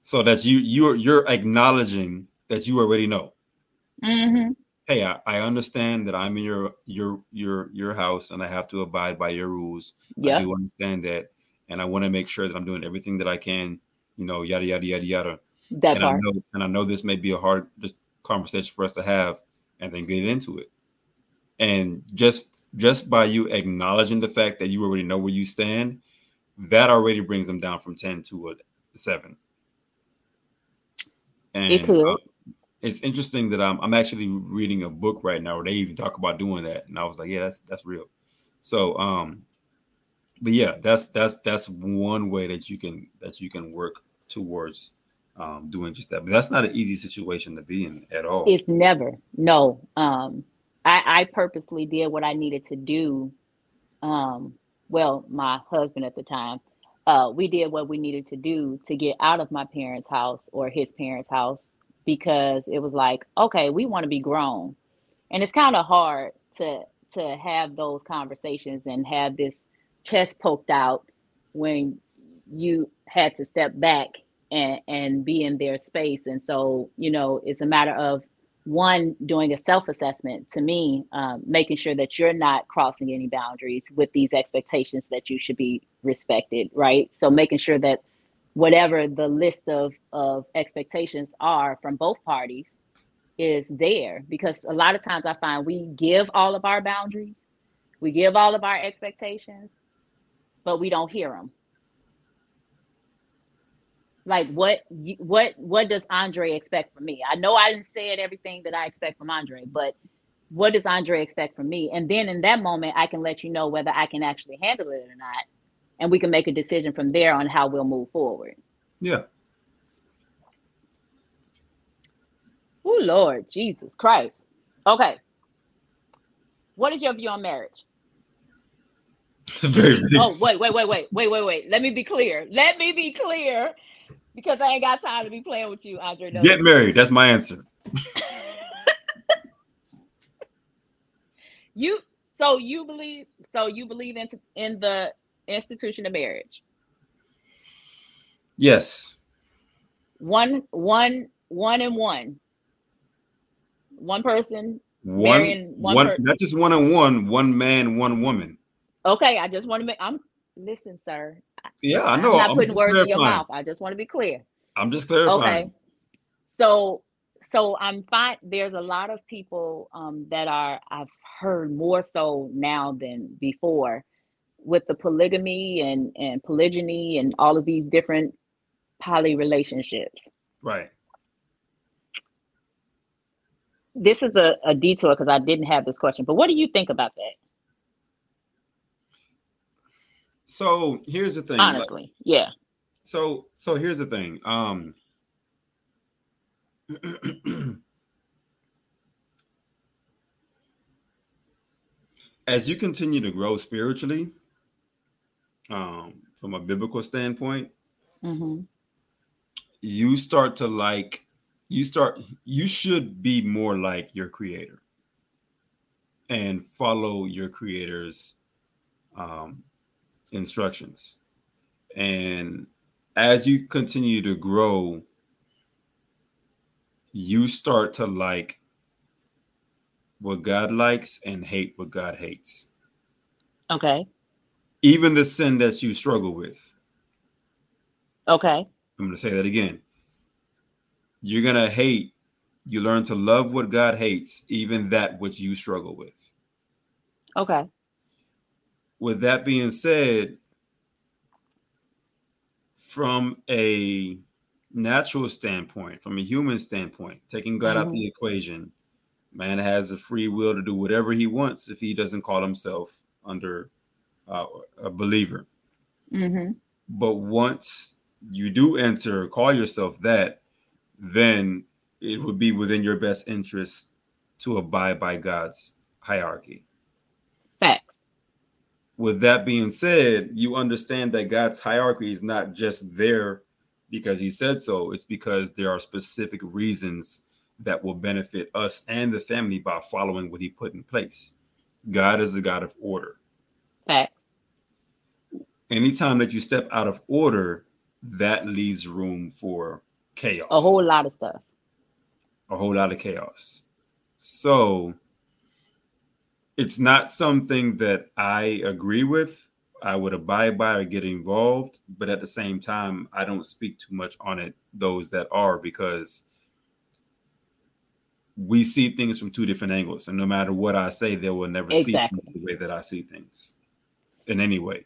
So that you you're you're acknowledging that you already know.
Mm-hmm.
Hey, I, I understand that I'm in your your your your house and I have to abide by your rules.
Yeah.
I do understand that, and I want to make sure that I'm doing everything that I can. You know, yada yada yada yada.
That
and I
part.
know and I know this may be a hard just conversation for us to have, and then get into it. And just just by you acknowledging the fact that you already know where you stand, that already brings them down from ten to a seven. And
It could.
It's interesting that I'm I'm actually reading a book right now where they even talk about doing that, and I was like, yeah, that's that's real. So, um, but yeah, that's that's that's one way that you can that you can work towards um, doing just that. But that's not an easy situation to be in at all.
It's never no. Um, I, I purposely did what I needed to do. Um, well, my husband at the time, uh, we did what we needed to do to get out of my parents' house or his parents' house because it was like, okay, we want to be grown, and it's kind of hard to to have those conversations and have this chest poked out when you had to step back and and be in their space. And so you know it's a matter of one doing a self-assessment to me um, making sure that you're not crossing any boundaries with these expectations that you should be respected right? So making sure that whatever the list of of expectations are from both parties is there. Because a lot of times i find we give all of our boundaries we give all of our expectations but we don't hear them like what what what does andre expect from me? I know i didn't say it everything that i expect from andre but what does andre expect from me? And then in that moment i can let you know whether i can actually handle it or not and we can make a decision from there on how we'll move forward
yeah,
oh lord jesus christ okay what is your view on marriage
very.
oh wait wait wait wait wait wait wait let me be clear let me be clear because i ain't got time to be playing with you andre no.
Get married. That's my answer.
You so you believe so you believe in in the institution of marriage.
Yes.
One one one and one. One person.
One,
one
one,
per-
not just one on one, one man, one woman.
Okay, I just want to make I'm listen, sir.
Yeah, I know.
I'm not
I'm
putting words in your mouth. I just want to be clear.
I'm just clarifying.
Okay. So so I'm fine. There's a lot of people um, that are I've heard more so now than before with the polygamy and and polygyny and all of these different poly relationships.
Right.
This is a, a detour because I didn't have this question, but what do you think about that?
So here's the thing. like-
Honestly, yeah.
so so here's the thing. Um as you continue to grow spiritually, um, from a biblical standpoint,
hmm
you start to like you start you should be more like your creator and follow your creator's um, instructions. And as you continue to grow you start to like what god likes and hate what god hates.
Okay.
Even the sin that you struggle with
Okay.
I'm going to say that again. You're going to hate, you learn to love what God hates, even that which you struggle with.
Okay.
With that being said, from a natural standpoint, from a human standpoint, taking God out
Mhm.
the equation, man has a free will to do whatever he wants if he doesn't call himself under uh, a believer.
hmm
But once you do enter, call yourself that, then it would be within your best interest to abide by God's hierarchy.
Facts.
With that being said, you understand that God's hierarchy is not just there because he said so, it's because there are specific reasons that will benefit us and the family by following what he put in place. God is a God of order.
Facts.
anytime that you step out of order, that leaves room for chaos.
A whole lot of stuff.
A whole lot of chaos. So it's not something that I agree with. I would abide by or get involved, but at the same time, I don't speak too much on it. Those that are because we see things from two different angles, and no matter what I say, they will never
exactly.
see the way that I see things in any way.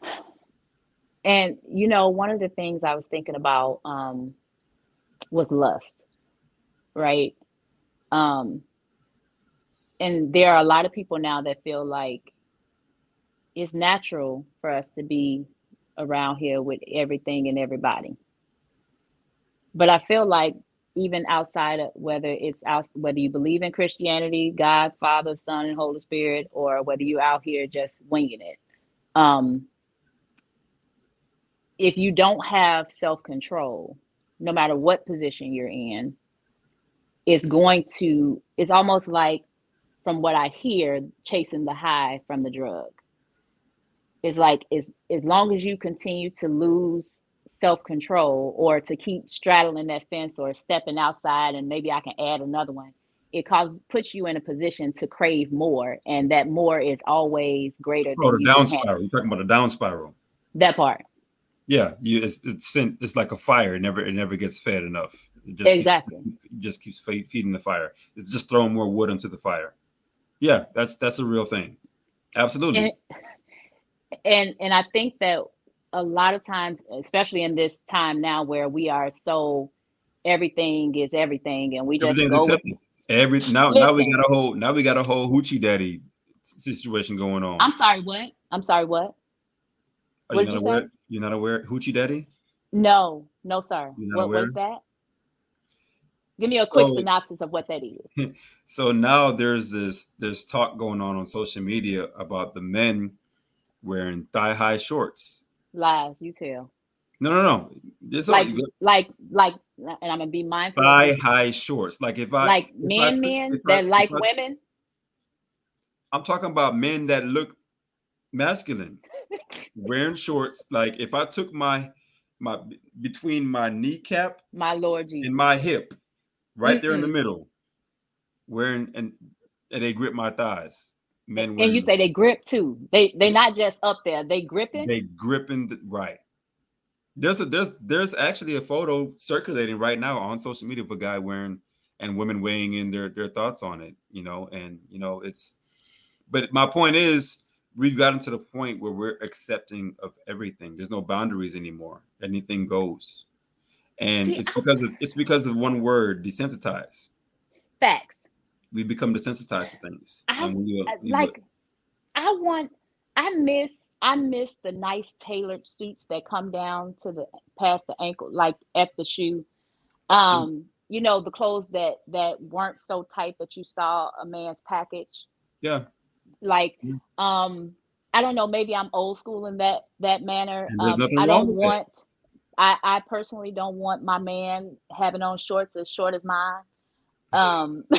And you know, one of the things I was thinking about um, was lust, right? Um, and there are a lot of people now that feel like it's natural for us to be around here with everything and everybody. But I feel like even outside of whether it's out whether you believe in Christianity, God, Father, Son, and Holy Spirit, or whether you're out here just winging it. Um, if you don't have self-control, no matter what position you're in, it's going to, it's almost like from what I hear, chasing the high from the drug. It's like as as long as you continue to lose self-control or to keep straddling that fence or stepping outside and maybe I can add another one, it causes puts you in a position to crave more, and that more is always greater.
Oh,
than
the down spiral. You're talking about a down spiral.
That part.
Yeah, you it's it's it's like a fire. It never it never gets fed enough. It just
exactly.
Keeps, it just keeps feeding the fire. It's just throwing more wood into the fire. Yeah, that's that's a real thing. Absolutely.
And, and and I think that a lot of times, especially in this time now where we are so everything is everything and we just go with,
every now Listen, now we got a whole now we got a whole hoochie daddy situation going on.
I'm sorry, what? I'm sorry, what?
Are what you not aware? Say? You're not aware hoochie daddy?
No, no, sir. What was that? Give me a so, quick synopsis of what that is.
so now there's this there's talk going on on social media about the men wearing thigh high shorts.
Lies, you tell.
No, no, no. It's
like, like, like, and I'm gonna be mindful.
Thigh high shorts, like if I
like men, I, men that I, like women.
I'm talking about men that look masculine, wearing shorts. Like if I took my my between my kneecap,
my lord, Jesus.
and my hip, right mm there in the middle, wearing and, and they grip my thighs. Men
and you say they grip too. They they not just up there. They gripping.
They gripping the, right. There's a there's there's actually a photo circulating right now on social media of a guy wearing and women weighing in their their thoughts on it. You know, and you know it's. But my point is, we've gotten to the point where we're accepting of everything. There's no boundaries anymore. Anything goes and it's because of it's because of one word desensitized
facts
we become desensitized to things
I, we, uh, we, like i want i miss i miss the nice tailored suits that come down to the past the ankle like at the shoe um mm. you know the clothes that that weren't so tight that you saw a man's package
yeah
like mm. um i don't know maybe i'm old school in that that manner There's um, i don't want that I, I personally don't want my man having on shorts as short as mine. Um,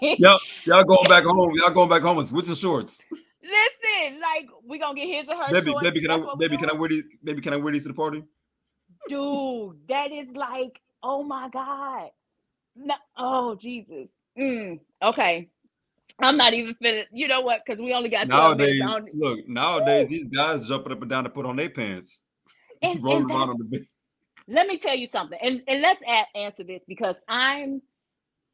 y'all, y'all going back home. Y'all going back home with the shorts.
Listen, like we gonna get his or her.
Baby, baby, can I, baby, can I wear these? Baby, can I wear these to the party?
Dude, that is like, oh my god. No, oh Jesus. Mm, okay. I'm not even fit. You know what? Because we only got
nowadays. Look, nowadays these guys jumping up and down to put on their pants
and, rolling and around on the bed. Let me tell you something, and and let's add, answer this because I'm,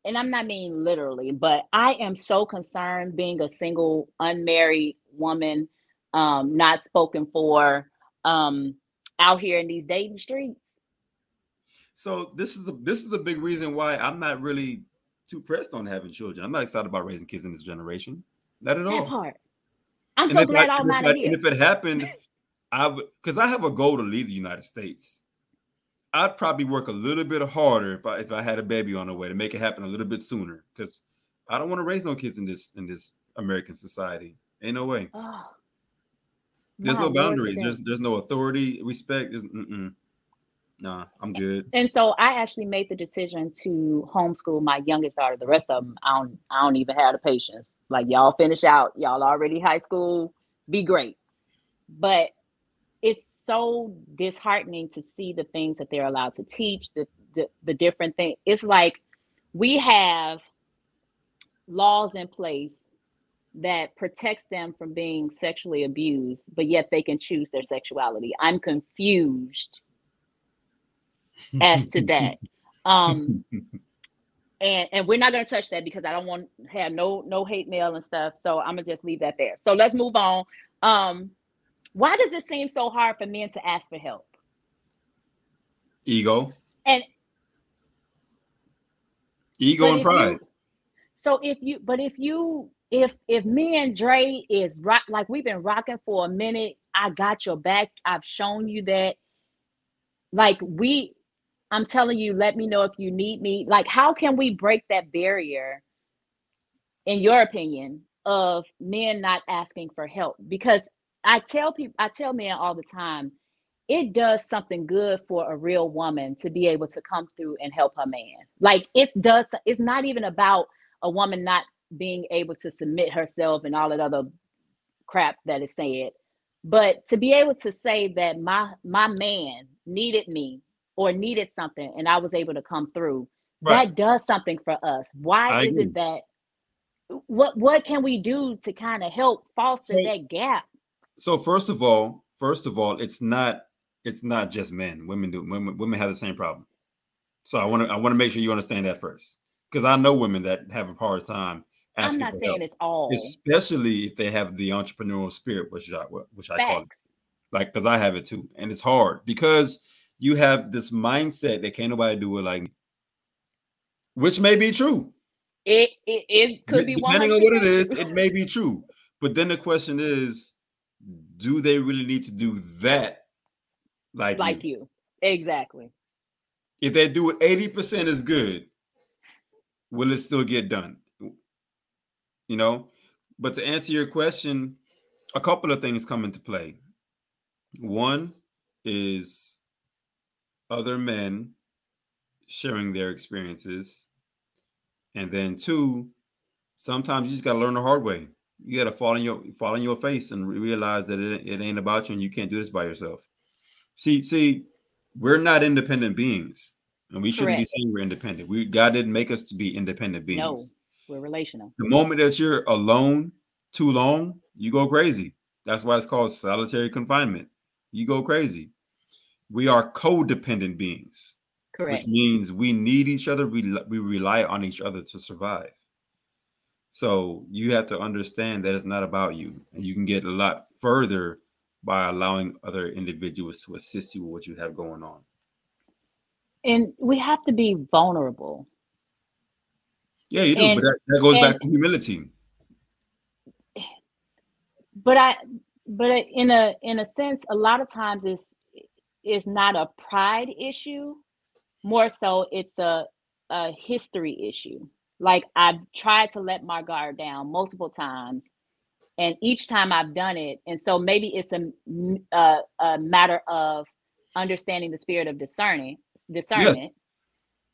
and I'm not mean literally, but I am so concerned being a single, unmarried woman, um, not spoken for, um, out here in these dating streets.
So this is a this is a big reason why I'm not really too pressed on having children. I'm not excited about raising kids in this generation. Not at that all. Part.
I'm and so glad I, I'm not
here. And if it happened I would because I have a goal to leave the United States. I'd probably work a little bit harder if I if I had a baby on the way to make it happen a little bit sooner because I don't want to raise no kids in this in this American society. Ain't no way. Oh, there's no boundaries. There's there's no authority, respect. There's mm-mm. Nah, I'm good.
And so I actually made the decision to homeschool my youngest daughter. The rest of them, I don't I don't even have the patience. Like y'all finish out, y'all already high school, be great. But so disheartening to see the things that they're allowed to teach, the the, the different things. It's like we have laws in place that protects them from being sexually abused, but yet they can choose their sexuality. I'm confused as to that. Um, and and we're not going to touch that because I don't want to have no no hate mail and stuff. So I'm gonna just leave that there. So let's move on. Um, why does it seem so hard for men to ask for help?
Ego.
And
ego and pride.
You, so if you, but if you, if if me and Dre is rock like we've been rocking for a minute, I got your back. I've shown you that. Like we, I'm telling you, let me know if you need me. Like, how can we break that barrier, in your opinion, of men not asking for help? Because I tell people, I tell men all the time, it does something good for a real woman to be able to come through and help her man. Like it does, it's not even about a woman not being able to submit herself and all that other crap that is said. But to be able to say that my my man needed me or needed something and I was able to come through, right. that does something for us. Why I is agree. it that what what can we do to kind of help foster so, that gap?
So first of all, first of all, it's not it's not just men. Women do women women have the same problem. So I want to I want to make sure you understand that first, because I know women that have a hard time
asking. I'm not saying help, it's all,
especially if they have the entrepreneurial spirit, which I which I call it, like because I have it too, and it's hard because you have this mindset that can't nobody do it like me, which may be true.
It it, it could be one
depending on what it is. It may be true, but then the question is, do they really need to do that like
like you. you. Exactly.
If they do it 80% as good, will it still get done? You know, but to answer your question, a couple of things come into play. One is other men sharing their experiences. And then two, sometimes you just gotta learn the hard way. You gotta fall in your fall in your face and realize that it, it ain't about you and you can't do this by yourself. See, see, we're not independent beings, and we shouldn't Correct. be saying we're independent. We God didn't make us to be independent beings.
No, we're relational.
The moment that you're alone too long, you go crazy. That's why it's called solitary confinement. You go crazy. We are codependent beings.
Correct.
Which means we need each other. We we rely on each other to survive. So you have to understand that it's not about you, and you can get a lot further by allowing other individuals to assist you with what you have going on.
And we have to be vulnerable.
Yeah, you do, and, but that, that goes and, back to humility.
But I but in a in a sense, a lot of times it's it's not a pride issue. More so it's a a history issue. Like I've tried to let my guard down multiple times and each time I've done it, and so maybe it's a, a, a matter of understanding the spirit of discerning discernment yes.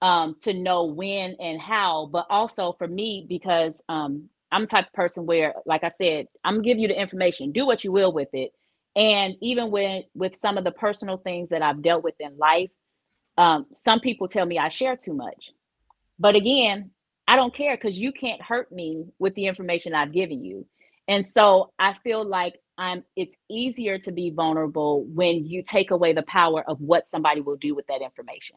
um, to know when and how, but also for me because um, I'm the type of person where, like I said, I'm gonna give you the information, do what you will with it, and even with with some of the personal things that I've dealt with in life, um, some people tell me I share too much, but again, I don't care because you can't hurt me with the information I've given you. And so I feel like I'm it's easier to be vulnerable when you take away the power of what somebody will do with that information.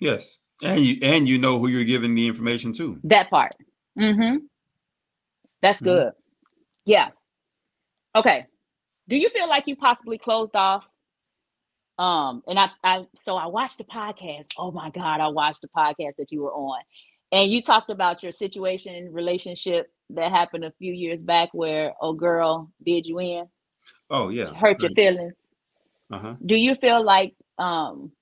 Yes. And you and you know who you're giving the information to.
That part. Mm-hmm. That's mm-hmm. good. Yeah. Okay. Do you feel like you possibly closed off? Um, and I, I so I watched the podcast. Oh my God, I watched the podcast that you were on. And you talked about your situation, relationship that happened a few years back where oh girl did you in.
Oh yeah
hurt your feelings. Uh-huh. do you feel like um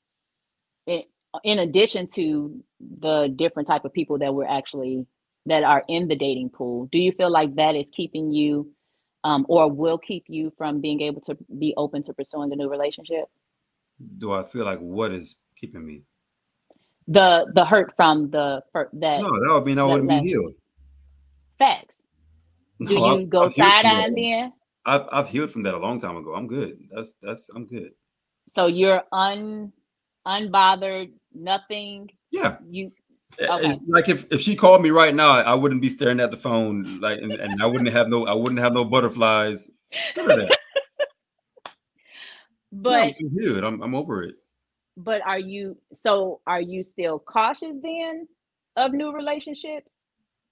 it, in addition to the different type of people that were actually that are in the dating pool do you feel like that is keeping you um, or will keep you from being able to be open to pursuing a new relationship?
Do i feel like what is keeping me
the the hurt from the that
no that would mean i wouldn't be healed
Facts. Do no, you I've, go side eye then?
I've I've healed from that a long time ago. I'm good. That's that's I'm good.
So you're un unbothered, nothing.
Yeah.
You eh, eh,
okay. like if, if she called me right now, I wouldn't be staring at the phone like and, and I wouldn't have no I wouldn't have no butterflies.
but
I'm. I'm I'm over it.
But are you so are you still cautious then of new relationships?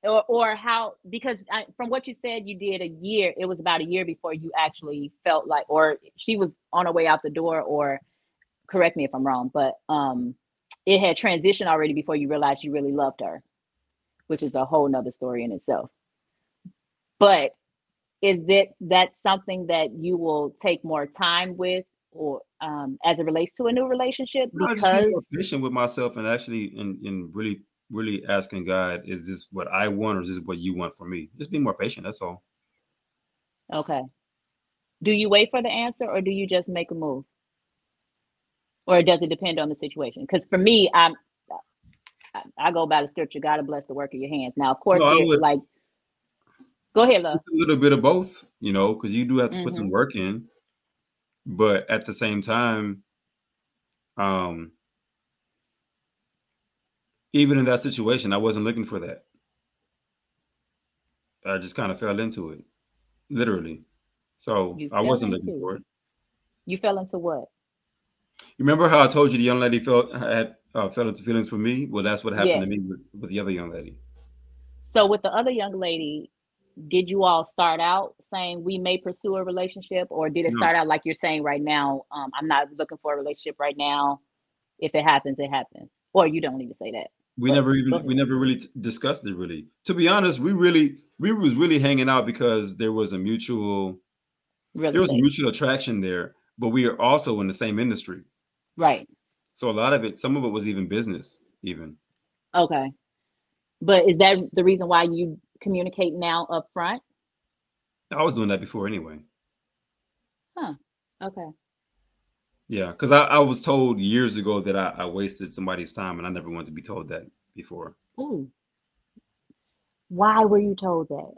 Or or how because I, from what you said you did a year, it was about a year before you actually felt like or she was on her way out the door or correct me if I'm wrong, but um it had transitioned already before you realized you really loved her, which is a whole nother story in itself. But is that that something that you will take more time with or um, as it relates to a new relationship
because no, be more patient with myself and actually in, in really really asking god is this what i want or is this what you want for me? Just be more patient that's all.
Okay. Do you wait for the answer or do you just make a move? Or does it depend on the situation? Because for me i'm I, go by the scripture god to bless the work of your hands. Now of course no, like go ahead love.
It's a little bit of both you know because you do have to mm-hmm. put some work in but at the same time um even in that situation i wasn't looking for that. I just kind of fell into it literally. So i wasn't looking for it.
You fell into what?
You remember how i told you the young lady felt had uh, fell into feelings for me? Well that's what happened yeah. to me with, with the other young lady.
So with the other young lady did you all start out saying we may pursue a relationship or did it start out like you're saying right now um, i'm not looking for a relationship right now. If it happens it happens or you don't need to say that?
We but, never even we never really discussed it really. To be honest we really we was really hanging out because there was a mutual really there was a mutual attraction there but we are also in the same industry.
Right.
So a lot of it some of it was even business even.
Okay. But is that the reason why you communicate now up front?
I was doing that before anyway.
Huh. Okay.
Yeah, because I, I was told years ago that I, I wasted somebody's time and I never wanted to be told that before.
Ooh. Why were you told that?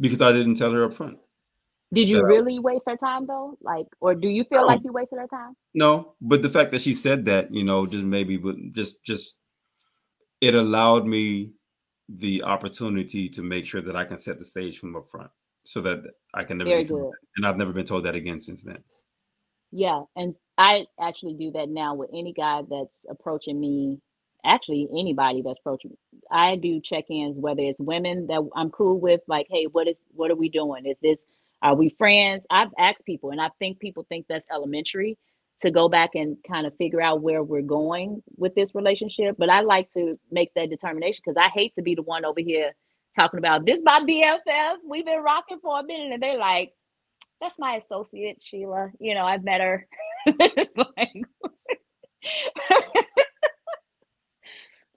Because I didn't tell her up front.
Did you really I, waste her time though? Like, or do you feel like you wasted her time?
No, but the fact that she said that, you know, just maybe, but just, just, it allowed me the opportunity to make sure that I can set the stage from up front so that I can never Very be told and I've never been told that again since then.
Yeah, and I actually do that now with any guy that's approaching me. Actually, anybody that's approaching, me. I do check-ins. Whether it's women that I'm cool with, like, hey, what is what are we doing? Is this are we friends? I've asked people, and I think people think that's elementary to go back and kind of figure out where we're going with this relationship. But I like to make that determination because I hate to be the one over here talking about this my BFF. We've been rocking for a minute, and they're like, "That's my associate, Sheila. You know, I've met her."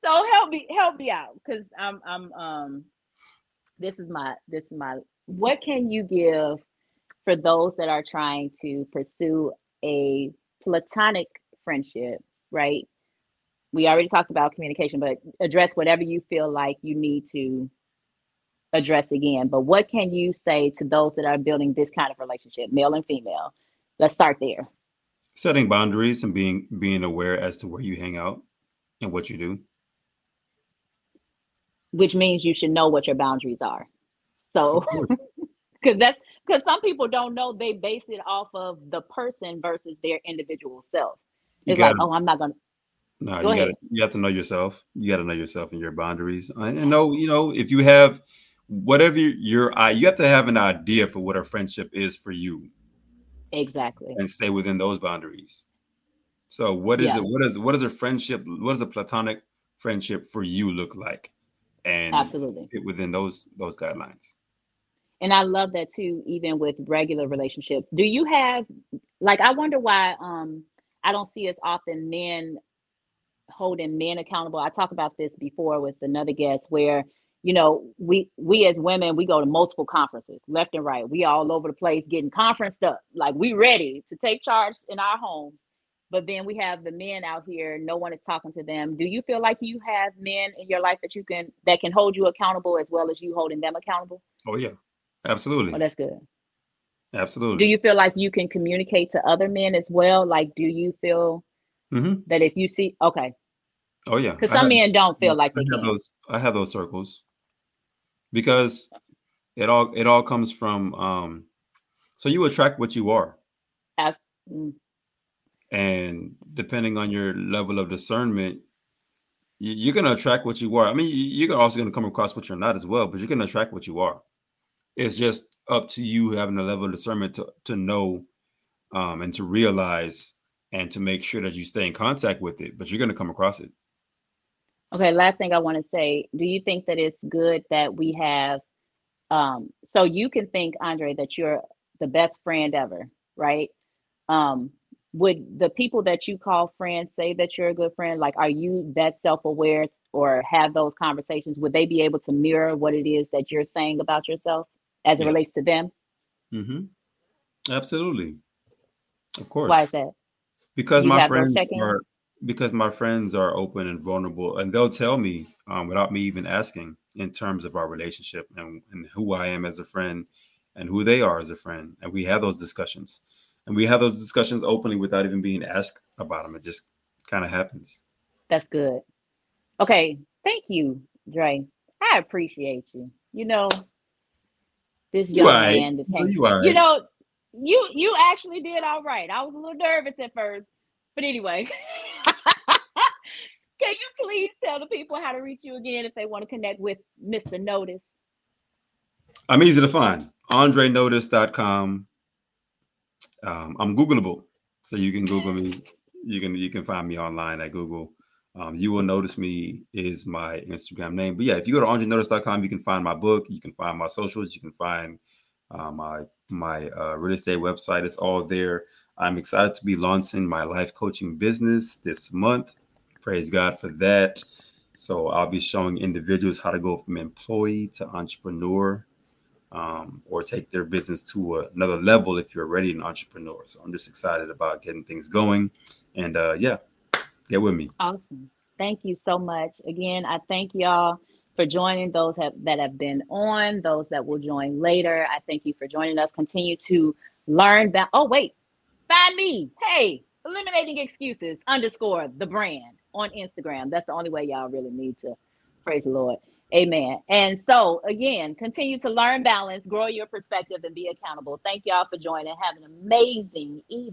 so help me, help me out, because I'm, I'm, um, this is my, this is my. What can you give for those that are trying to pursue a platonic friendship, right? We already talked about communication, but address whatever you feel like you need to address again. But what can you say to those that are building this kind of relationship, male and female? Let's start there.
Setting boundaries and being being aware as to where you hang out and what you do.
Which means you should know what your boundaries are. So because that's because some people don't know they base it off of the person versus their individual self. It's like, oh, I'm not gonna.
No, Go you got you have to know yourself. You got to know yourself and your boundaries, and know you know if you have whatever your you have to have an idea for what a friendship is for you.
Exactly.
And stay within those boundaries. So what is yeah. it? What is what is a friendship? What does a platonic friendship for you look like? And
absolutely
fit within those those guidelines
and I love that too, even with regular relationships. Do you have like I wonder why um I don't see as often men holding men accountable. I talked about this before with another guest where you know we we as women we go to multiple conferences left and right. We all over the place getting conferenced up. Like we ready to take charge in our home but then we have the men out here no one is talking to them. Do you feel like you have men in your life that you can that can hold you accountable as well as you holding them accountable?
Oh yeah Absolutely.
Oh, that's good.
Absolutely.
Do you feel like you can communicate to other men as well? Like, do you feel
Mhm.
that if you see, okay,
Oh yeah.
because some
have-
men don't feel like
I
they
have
can.
those. I have those circles because it all it all comes from. um So you attract what you are,
Mm,
and depending on your level of discernment, you, you're gonna attract what you are. I mean, you- you're also gonna come across what you're not as well, but you're gonna attract what you are. It's just up to you having a level of discernment to to know um, and to realize and to make sure that you stay in contact with it. But you're gonna come across it.
Okay, last thing I want to say. Do you think that it's good that we have um so you can think, Andre, that you're the best friend ever, right? Um, would the people that you call friends say that you're a good friend? Like, are you that self-aware or have those conversations? Would they be able to mirror what it is that you're saying about yourself as it relates to them?
Mm-hmm. Absolutely. Of course.
Why is that?
because
You
my friends are because my friends are open and vulnerable and they'll tell me um, without me even asking in terms of our relationship and, and who i am as a friend and who they are as a friend and we have those discussions and we have those discussions openly without even being asked about them it just kind of happens
That's good. Okay, thank you, Dre. I appreciate you. You know, this
You
young
alright.
man
You all
You know, you you actually did all right. I was a little nervous at first, but anyway. Can you please tell the people how to reach you again if they want to connect with Mr. Notice?
i'm easy to find andrenotice.com um, i'm googleable so you can google me you can you can find me online at google um, you will notice me is my instagram name. But yeah if you go to andrenotice.com you can find my book you can find my socials you can find uh, my my uh, real estate website. It's all there. I'm excited to be launching my life coaching business this month. Praise god for that. So i'll be showing individuals how to go from employee to entrepreneur um, or take their business to another level if you're already an entrepreneur. So I'm just excited about getting things going. And uh, yeah, get with me.
Awesome. Thank you so much. Again, I thank y'all for joining those have, that have been on, those that will join later. I thank you for joining us. Continue to learn that. Oh, wait, find me. Hey, eliminating excuses underscore the brand on Instagram. That's the only way y'all really need to praise the Lord. Amen. And so, again, continue to learn balance, grow your perspective, and be accountable. Thank y'all for joining. Have an amazing evening.